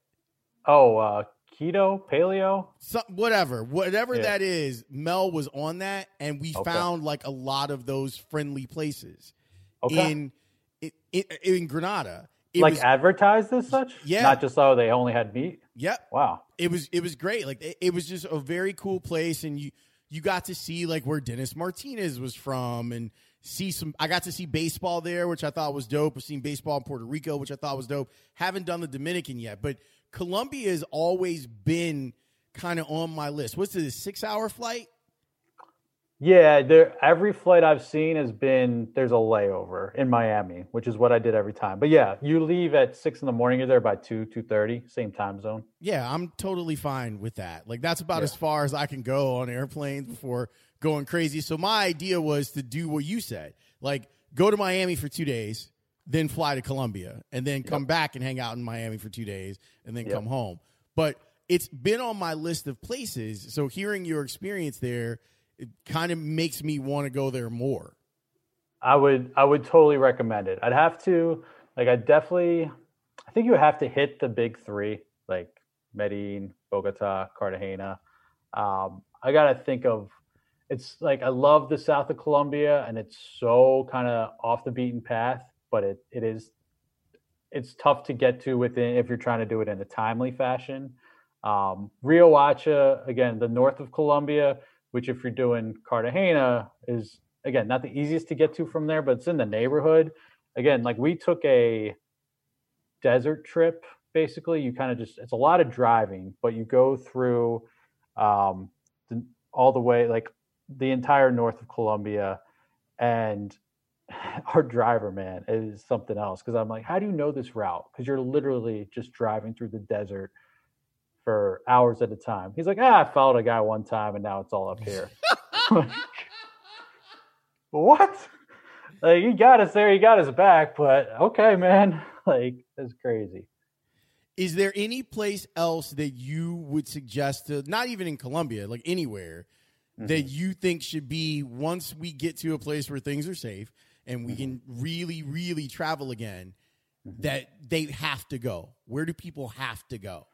Oh, uh, keto, paleo, Some, whatever, whatever Yeah. that is. Mel was on that, and we Okay. found like a lot of those friendly places Okay. in in, in Granada. Like was, advertised as such. Yeah. Not just oh they only had meat. yep, Wow. it was it was great. Like it, it was just a very cool place, and you you got to see like where Dennis Martinez was from, and see some. I got to see baseball there, which I thought was dope. I've seen baseball in Puerto Rico, which I thought was dope. Haven't done the Dominican yet, but Colombia has always been kind of on my list. What's it? A six hour flight? Yeah, there. Every flight I've seen has been there's a layover in Miami, which is what I did every time. But yeah, you leave at six in the morning. You're there by two, two thirty, same time zone. Yeah, I'm totally fine with that. Like that's about Yeah. as far as I can go on airplanes before going crazy. So my idea was to do what you said. Like go to Miami for 2 days, then fly to Colombia and then come back and hang out in Miami for 2 days and then Yep. come home. But it's been on my list of places. So hearing your experience there it kind of makes me want to go there more. I would I would totally recommend it. I'd have to like I definitely I think you have to hit the big three like Medellin, Bogota, Cartagena. Um, I gotta think of it's like I love the south of Colombia and it's so kind of off the beaten path, but it it is it's tough to get to within if you're trying to do it in a timely fashion. Um, Riohacha, again, the north of Colombia, which if you're doing Cartagena is again not the easiest to get to from there, but it's in the neighborhood. Again, like we took a desert trip. Basically, you kind of just it's a lot of driving, but you go through um, the, all the way like the entire north of Colombia, and our driver man is something else because I'm like, how do you know this route? Because you're literally just driving through the desert for hours at a time. He's like, ah, I followed a guy one time and now it's all up here. Like, what? Like he got us there, he got us back, but okay, man. Like it's crazy. Is there any place else that you would suggest to not even in Colombia, like anywhere, that mm-hmm. you think should be once we get to a place where things are safe and we can mm-hmm. really, really travel again, mm-hmm. that they have to go? Where do people have to go?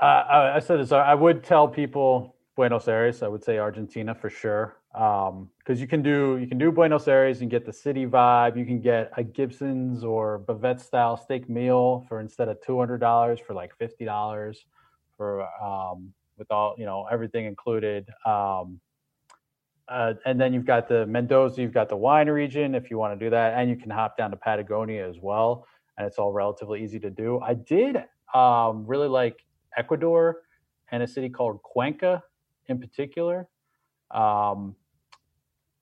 Uh, I, I said this. I would tell people Buenos Aires. I would say Argentina for sure, because you can do you can do Buenos Aires and get the city vibe. You can get a Gibson's or Bavette style steak meal for instead of two hundred dollars for like fifty dollars for um, with all you know everything included. Um, uh, and then you've got the Mendoza, you've got the wine region if you want to do that, and you can hop down to Patagonia as well, and it's all relatively easy to do. I did um, really like Ecuador and a city called Cuenca in particular. Um,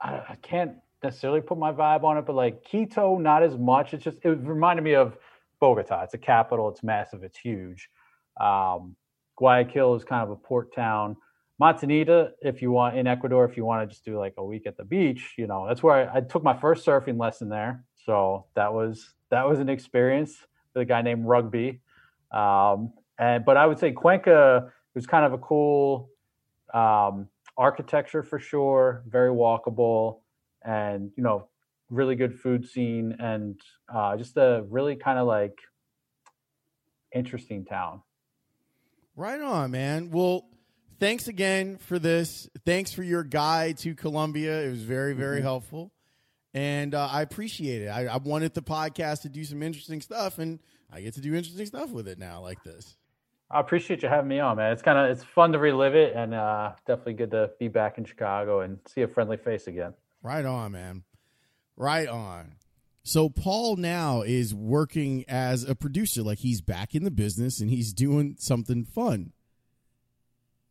I, I can't necessarily put my vibe on it, but like Quito, not as much. It's just it reminded me of Bogota. It's a capital. It's massive. It's huge. Um, Guayaquil is kind of a port town. Montanita, if you want in Ecuador, if you want to just do like a week at the beach, you know, that's where I, I took my first surfing lesson there. So that was that was an experience with a guy named Rugby. Um, and but I would say Cuenca was kind of a cool um, architecture for sure, very walkable, and you know, really good food scene, and uh, just a really kind of like interesting town. Right on, man. Well, thanks again for this. Thanks for your guide to Colombia. It was very, very helpful. And uh, I appreciate it. I, I wanted the podcast to do some interesting stuff, and I get to do interesting stuff with it now, like this. I appreciate you having me on, man. It's kind of it's fun to relive it, and uh, definitely good to be back in Chicago and see a friendly face again. Right on, man. Right on. So Paul now is working as a producer, like he's back in the business and he's doing something fun.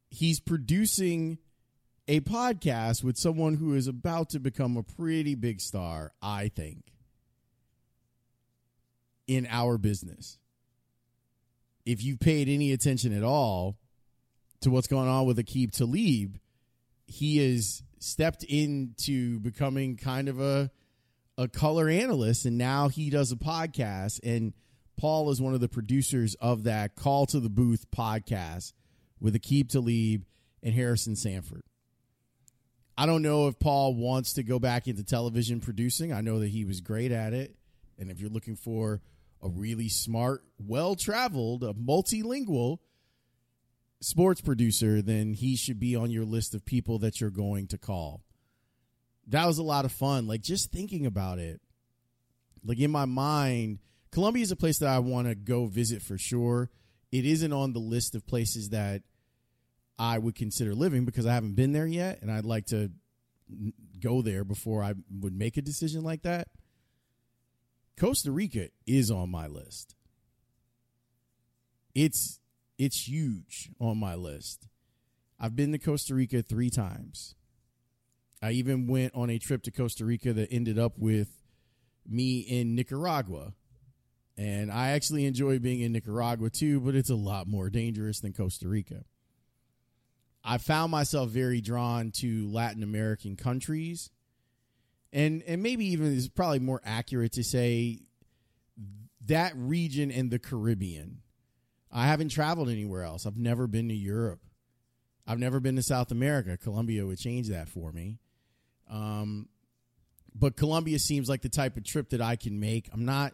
He's producing a podcast with someone who is about to become a pretty big star, I think, in our business. If you've paid any attention at all to what's going on with Aqib Talib, he has stepped into becoming kind of a a color analyst and now he does a podcast and Paul is one of the producers of that Call to the Booth podcast with Aqib Talib and Harrison Sanford. I don't know if Paul wants to go back into television producing. I know that he was great at it. And if you're looking for a really smart, well traveled, a multilingual sports producer, then he should be on your list of people that you're going to call. That was a lot of fun. Like just thinking about it, like in my mind, Colombia is a place that I want to go visit for sure. It isn't on the list of places that I would consider living because I haven't been there yet, and I'd like to go there before I would make a decision like that. Costa Rica is on my list. It's it's huge on my list. I've been to Costa Rica 3 times. I even went on a trip to Costa Rica that ended up with me in Nicaragua. And I actually enjoy being in Nicaragua too, but it's a lot more dangerous than Costa Rica. I found myself very drawn to Latin American countries. And and maybe even is probably more accurate to say that region in the Caribbean. I haven't traveled anywhere else. I've never been to Europe. I've never been to South America. Colombia would change that for me. Um, but Colombia seems like the type of trip that I can make. I'm not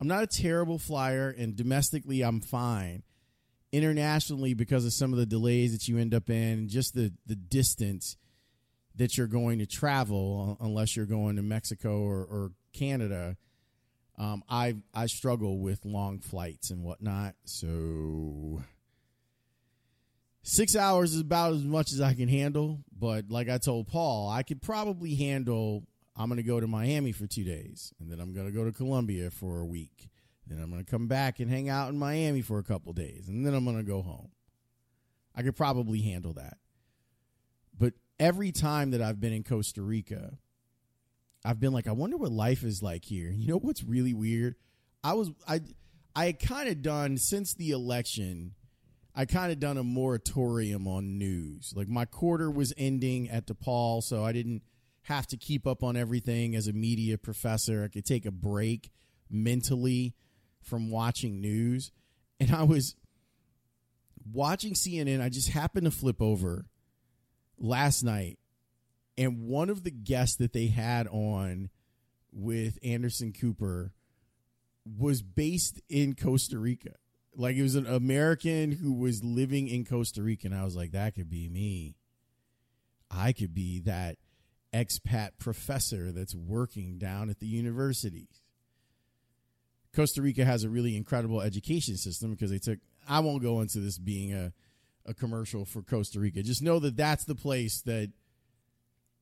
I'm not a terrible flyer and domestically I'm fine internationally because of some of the delays that you end up in, just the the distance that you're going to travel, unless you're going to Mexico or, or Canada. Um, I I struggle with long flights and whatnot, so six hours is about as much as I can handle. But like I told Paul, I could probably handle. I'm going to go to Miami for two days, and then I'm going to go to Colombia for a week, then I'm going to come back and hang out in Miami for a couple days, and then I'm going to go home. I could probably handle that. Every time that I've been in Costa Rica, I've been like, I wonder what life is like here. You know what's really weird? I was I I had kind of done since the election. I kind of done a moratorium on news. Like my quarter was ending at DePaul, so I didn't have to keep up on everything as a media professor. I could take a break mentally from watching news. And I was watching CNN. I just happened to flip over last night. And one of the guests that they had on with Anderson Cooper was based in Costa Rica. Like it was an American who was living in Costa Rica. And I was like, that could be me. I could be that expat professor that's working down at the universities. Costa Rica has a really incredible education system because they took. I won't go into this being a a commercial for Costa Rica. Just know that that's the place that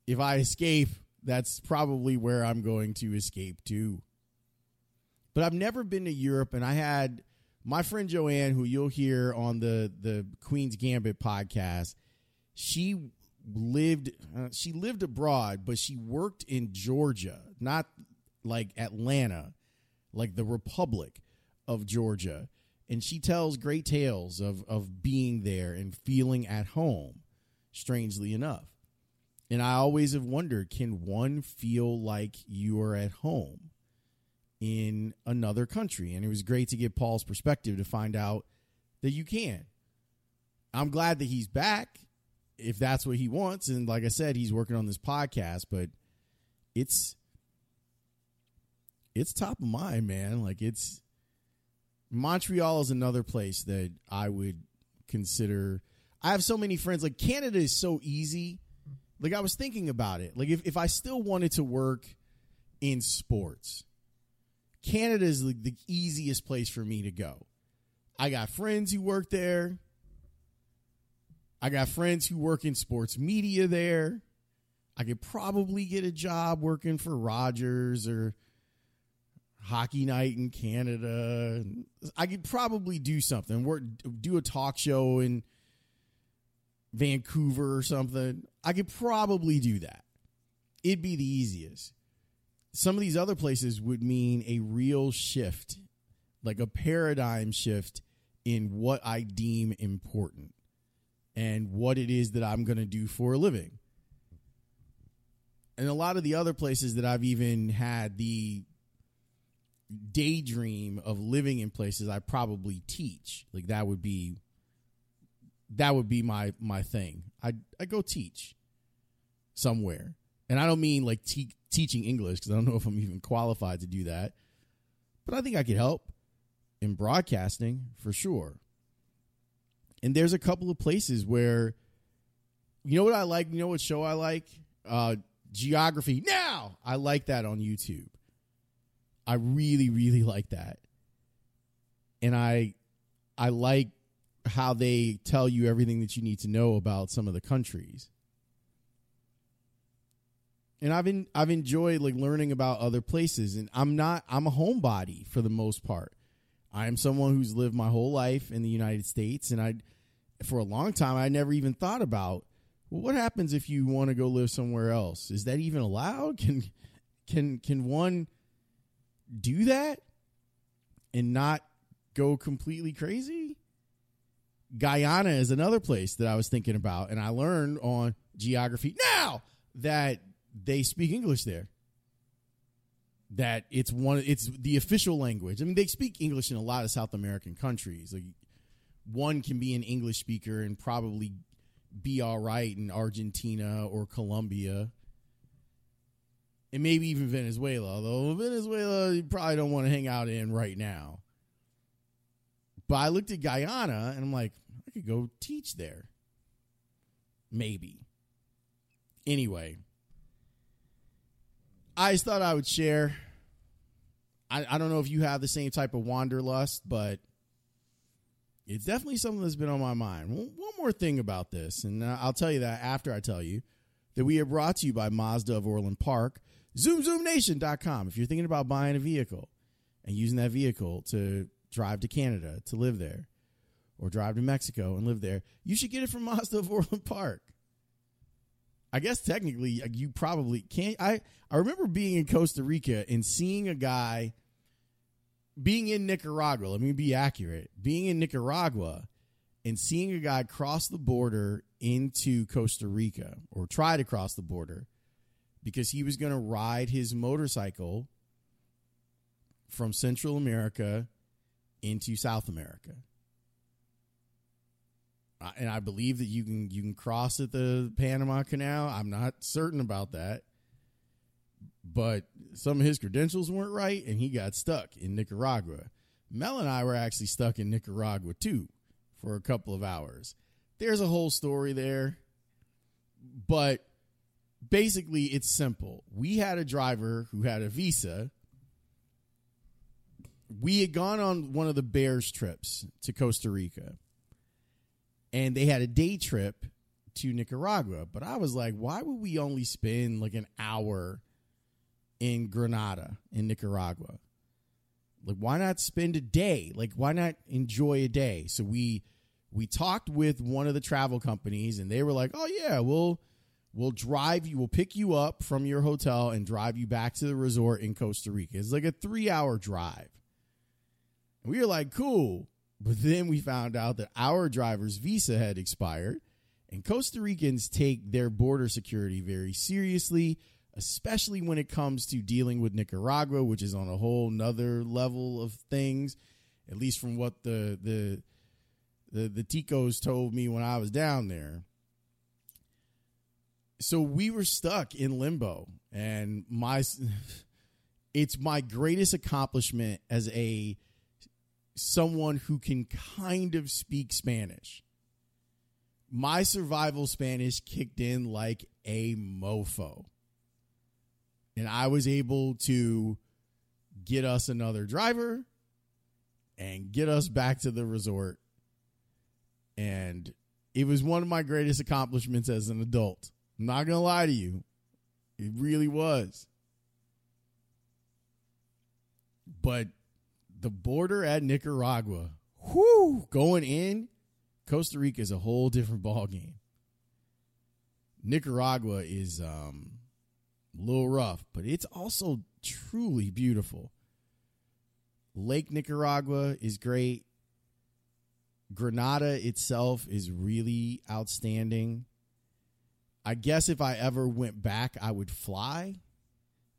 if I escape, that's probably where I'm going to escape to. But I've never been to Europe, and I had my friend Joanne, who you'll hear on the the Queen's Gambit podcast. She lived uh, she lived abroad, but she worked in Georgia, not like Atlanta like the Republic of Georgia. And she tells great tales of, of being there and feeling at home, strangely enough. And I always have wondered can one feel like you are at home in another country? And it was great to get Paul's perspective to find out that you can. I'm glad that he's back if that's what he wants. And like I said, he's working on this podcast, but it's it's top of mind, man. Like it's Montreal is another place that I would consider. I have so many friends. Like Canada is so easy. Like I was thinking about it. Like if, if I still wanted to work in sports, Canada is like the easiest place for me to go. I got friends who work there. I got friends who work in sports media there. I could probably get a job working for Rogers or hockey night in Canada. I could probably do something. Work, do a talk show in Vancouver or something. I could probably do that. It'd be the easiest. Some of these other places would mean a real shift, like a paradigm shift in what I deem important and what it is that I'm going to do for a living. And a lot of the other places that I've even had the daydream of living in places I probably teach. Like that would be that would be my my thing. I I go teach. somewhere. And I don't mean like te- teaching English because I don't know if I'm even qualified to do that. But I think I could help in broadcasting for sure. And there's a couple of places where, you know what I like? You know what show I like? Uh, Geography Now! I like that on YouTube. I really, really like that. And I I like how they tell you everything that you need to know about some of the countries. And I've been I've enjoyed like learning about other places and I'm not I'm a homebody for the most part. I am someone who's lived my whole life in the United States and I for a long time I never even thought about well, what happens if you want to go live somewhere else? Is that even allowed? Can can can one do that and not go completely crazy? Guyana is another place that I was thinking about, and I learned on geography now that they speak English there. That it's one, it's the official language. I mean, they speak English in a lot of South American countries. Like one can be an English speaker and probably be all right in Argentina or Colombia. And maybe even Venezuela, although Venezuela you probably don't want to hang out in right now. But I looked at Guyana and I'm like, I could go teach there. Maybe. Anyway, I just thought I would share. I, I don't know if you have the same type of wanderlust, but it's definitely something that's been on my mind. One, one more thing about this, and I'll tell you that after I tell you that we are brought to you by Mazda of Orland Park, ZoomZoomNation.com. If you're thinking about buying a vehicle and using that vehicle to drive to Canada to live there, or drive to Mexico and live there, you should get it from Mazda of Orland Park. I guess technically you probably can't. I I remember being in Costa Rica and seeing a guy being in Nicaragua, let me be accurate, being in Nicaragua and seeing a guy cross the border into Costa Rica or try to cross the border because he was going to ride his motorcycle from Central America into South America. And I believe that you can you can cross at the Panama Canal. I'm not certain about that but some of his credentials weren't right and he got stuck in Nicaragua. Mel and I were actually stuck in Nicaragua too for a couple of hours. There's a whole story there, but basically it's simple. We had a driver who had a visa. We had gone on one of the Bears trips to Costa Rica, and they had a day trip to Nicaragua. But I was like, why would we only spend like an hour in Granada in Nicaragua. Like why not spend a day? Like why not enjoy a day? So we we talked with one of the travel companies and they were like, "Oh yeah, we'll we'll drive you, we'll pick you up from your hotel and drive you back to the resort in Costa Rica." It's like a 3-hour drive. And we were like, "Cool." But then we found out that our driver's visa had expired and Costa Ricans take their border security very seriously especially when it comes to dealing with Nicaragua, which is on a whole nother level of things, at least from what the the the, the Ticos told me when I was down there. So we were stuck in limbo, and my it's my greatest accomplishment as a someone who can kind of speak Spanish. My survival Spanish kicked in like a mofo and I was able to get us another driver and get us back to the resort. And it was one of my greatest accomplishments as an adult. I'm not going to lie to you. It really was. But the border at Nicaragua, whoo, going in, Costa Rica is a whole different ball game. Nicaragua is um a little rough, but it's also truly beautiful. Lake Nicaragua is great. Granada itself is really outstanding. I guess if I ever went back, I would fly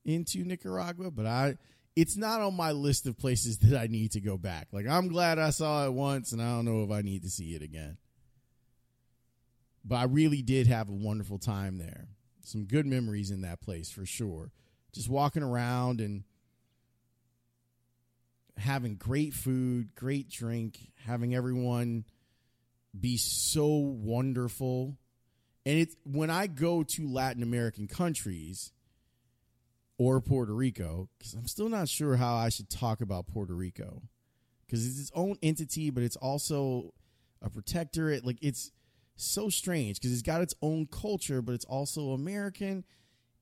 into Nicaragua, but I it's not on my list of places that I need to go back. Like I'm glad I saw it once and I don't know if I need to see it again. But I really did have a wonderful time there. some good memories in that place for sure. Just walking around and having great food, great drink, having everyone be so wonderful. And it's when I go to Latin American countries or Puerto Rico, because I'm still not sure how I should talk about Puerto Rico. Because it's its own entity, but it's also a protectorate. Like it's so strange because it's got its own culture, but it's also American.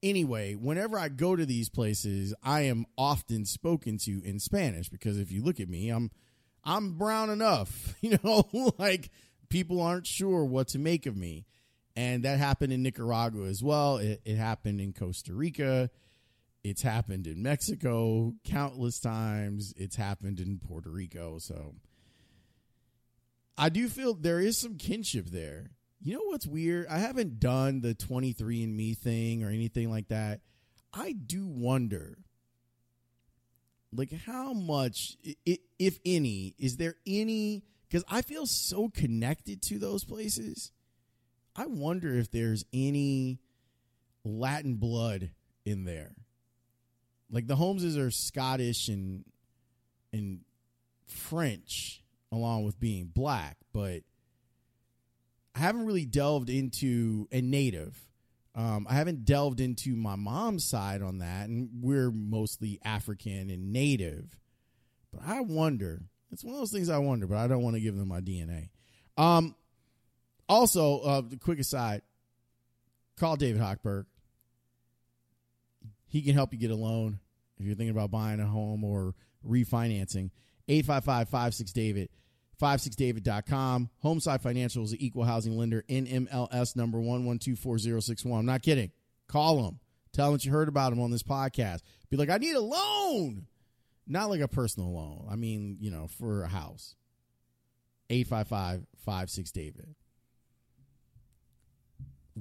Anyway, whenever I go to these places, I am often spoken to in Spanish because if you look at me, I'm I'm brown enough, you know, like people aren't sure what to make of me. And that happened in Nicaragua as well. It, it happened in Costa Rica. It's happened in Mexico countless times. It's happened in Puerto Rico. So I do feel there is some kinship there. You know what's weird? I haven't done the 23andMe thing or anything like that. I do wonder like how much if any is there any cuz I feel so connected to those places. I wonder if there's any Latin blood in there. Like the Holmeses are Scottish and and French along with being black, but I haven't really delved into a native. Um, I haven't delved into my mom's side on that, and we're mostly African and native. But I wonder. It's one of those things I wonder, but I don't want to give them my DNA. Um, also, uh, the quick aside: call David Hochberg. He can help you get a loan if you're thinking about buying a home or refinancing. 855 56 David. 56david.com. Homeside Financial is an equal housing lender. NMLS number 1124061. I'm not kidding. Call them. Tell them that you heard about them on this podcast. Be like, I need a loan. Not like a personal loan. I mean, you know, for a house. 855 56 David.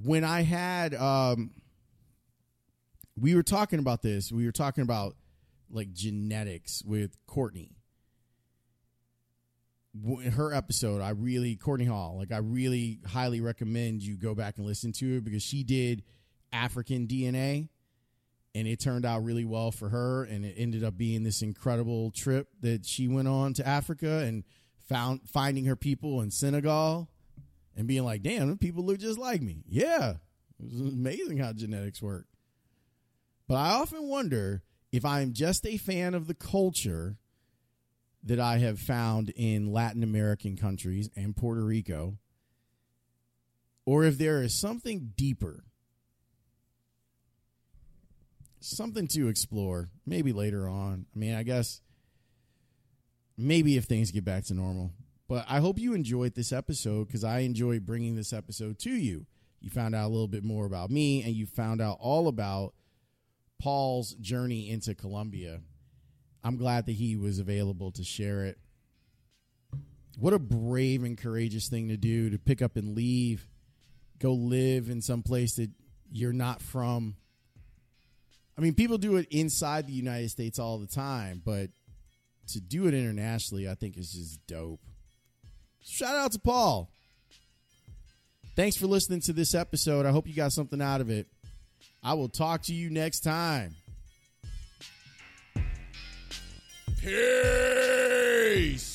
When I had, um, we were talking about this. We were talking about like genetics with Courtney In her episode, I really Courtney Hall, like I really highly recommend you go back and listen to it because she did African DNA and it turned out really well for her and it ended up being this incredible trip that she went on to Africa and found finding her people in Senegal and being like, "Damn, people look just like me." Yeah. It was amazing how genetics work. But I often wonder if I'm just a fan of the culture that I have found in Latin American countries and Puerto Rico, or if there is something deeper, something to explore, maybe later on. I mean, I guess maybe if things get back to normal. But I hope you enjoyed this episode because I enjoy bringing this episode to you. You found out a little bit more about me and you found out all about Paul's journey into Colombia I'm glad that he was available to share it. What a brave and courageous thing to do to pick up and leave, go live in some place that you're not from. I mean, people do it inside the United States all the time, but to do it internationally, I think is just dope. Shout out to Paul. Thanks for listening to this episode. I hope you got something out of it. I will talk to you next time. Peace.